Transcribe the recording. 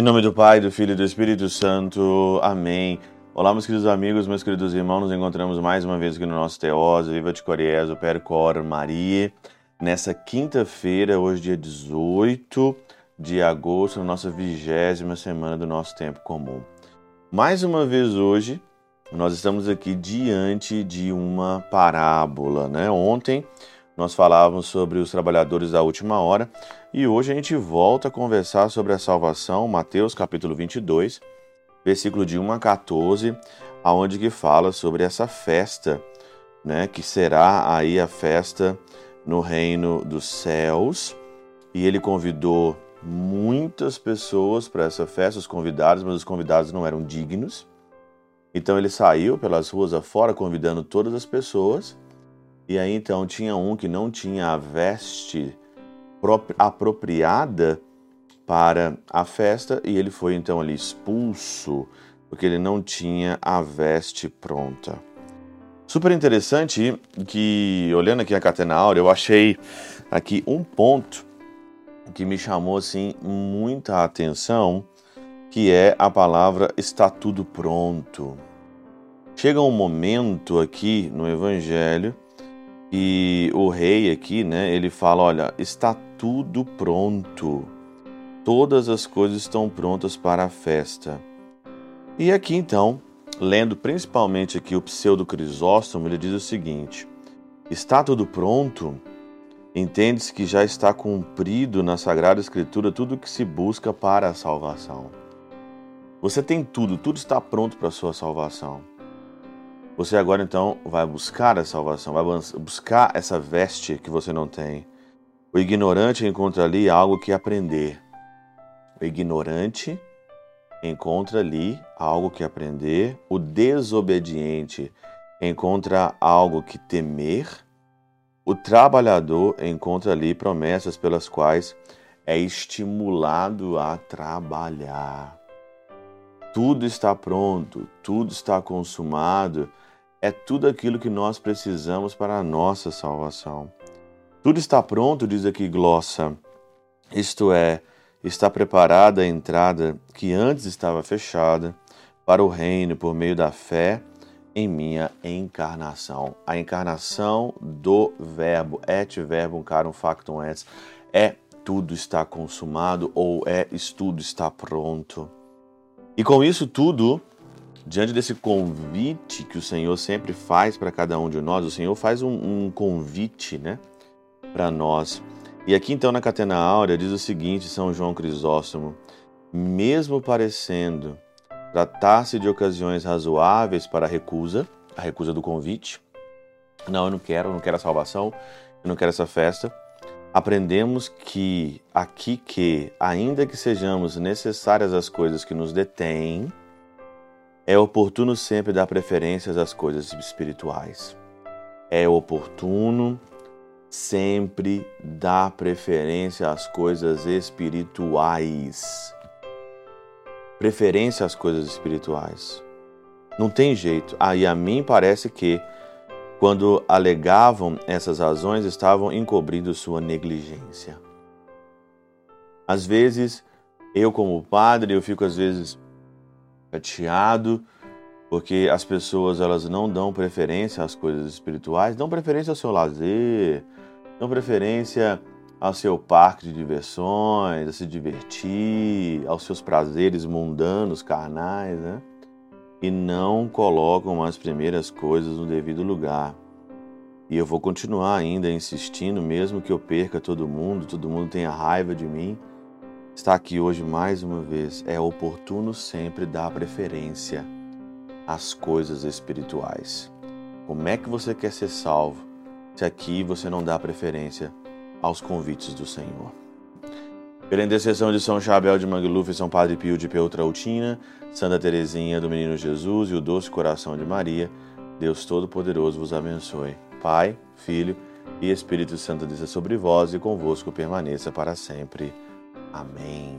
Em nome do Pai, do Filho e do Espírito Santo. Amém. Olá, meus queridos amigos, meus queridos irmãos. Nos encontramos mais uma vez aqui no nosso Teose, Viva de Coriés, o Percor Maria. Nessa quinta-feira, hoje dia 18 de agosto, na nossa vigésima semana do nosso tempo comum. Mais uma vez hoje, nós estamos aqui diante de uma parábola, né? Ontem nós falávamos sobre os trabalhadores da última hora e hoje a gente volta a conversar sobre a salvação, Mateus capítulo 22, versículo de 1 a 14, aonde que fala sobre essa festa, né, que será aí a festa no reino dos céus. E ele convidou muitas pessoas para essa festa, os convidados, mas os convidados não eram dignos. Então ele saiu pelas ruas afora convidando todas as pessoas e aí então tinha um que não tinha a veste apropriada para a festa e ele foi então ali expulso porque ele não tinha a veste pronta. Super interessante que olhando aqui a Catena Áurea, eu achei aqui um ponto que me chamou assim muita atenção, que é a palavra está tudo pronto. Chega um momento aqui no evangelho e o rei aqui, né, ele fala: olha, está tudo pronto, todas as coisas estão prontas para a festa. E aqui então, lendo principalmente aqui o pseudo Crisóstomo, ele diz o seguinte: está tudo pronto, entende-se que já está cumprido na Sagrada Escritura tudo o que se busca para a salvação. Você tem tudo, tudo está pronto para a sua salvação. Você agora então vai buscar a salvação, vai buscar essa veste que você não tem. O ignorante encontra ali algo que aprender. O ignorante encontra ali algo que aprender. O desobediente encontra algo que temer. O trabalhador encontra ali promessas pelas quais é estimulado a trabalhar. Tudo está pronto, tudo está consumado é tudo aquilo que nós precisamos para a nossa salvação. Tudo está pronto, diz aqui Glossa, isto é, está preparada a entrada que antes estava fechada para o reino por meio da fé em minha encarnação. A encarnação do verbo, et verbum carum factum est, é tudo está consumado ou é tudo está pronto. E com isso tudo, diante desse convite que o Senhor sempre faz para cada um de nós, o Senhor faz um, um convite, né, para nós. E aqui então na Catena Áurea diz o seguinte, São João Crisóstomo: mesmo parecendo tratar-se de ocasiões razoáveis para a recusa, a recusa do convite, não, eu não quero, eu não quero a salvação, eu não quero essa festa. Aprendemos que aqui que, ainda que sejamos necessárias as coisas que nos detêm, é oportuno sempre dar preferências às coisas espirituais. É oportuno sempre dar preferência às coisas espirituais. Preferência às coisas espirituais. Não tem jeito. Aí ah, a mim parece que quando alegavam essas razões estavam encobrindo sua negligência. Às vezes, eu como padre, eu fico às vezes chateado porque as pessoas elas não dão preferência às coisas espirituais, dão preferência ao seu lazer, dão preferência ao seu parque de diversões, a se divertir, aos seus prazeres mundanos, carnais, né? E não colocam as primeiras coisas no devido lugar. E eu vou continuar ainda insistindo, mesmo que eu perca todo mundo, todo mundo tenha raiva de mim está aqui hoje mais uma vez, é oportuno sempre dar preferência às coisas espirituais. Como é que você quer ser salvo se aqui você não dá preferência aos convites do Senhor? Pela intercessão de São Chabel de Mangluf e São Padre Pio de Peutrautina, Santa Teresinha do Menino Jesus e o Doce Coração de Maria, Deus Todo-Poderoso vos abençoe. Pai, Filho e Espírito Santo desça sobre vós e convosco permaneça para sempre. Amém.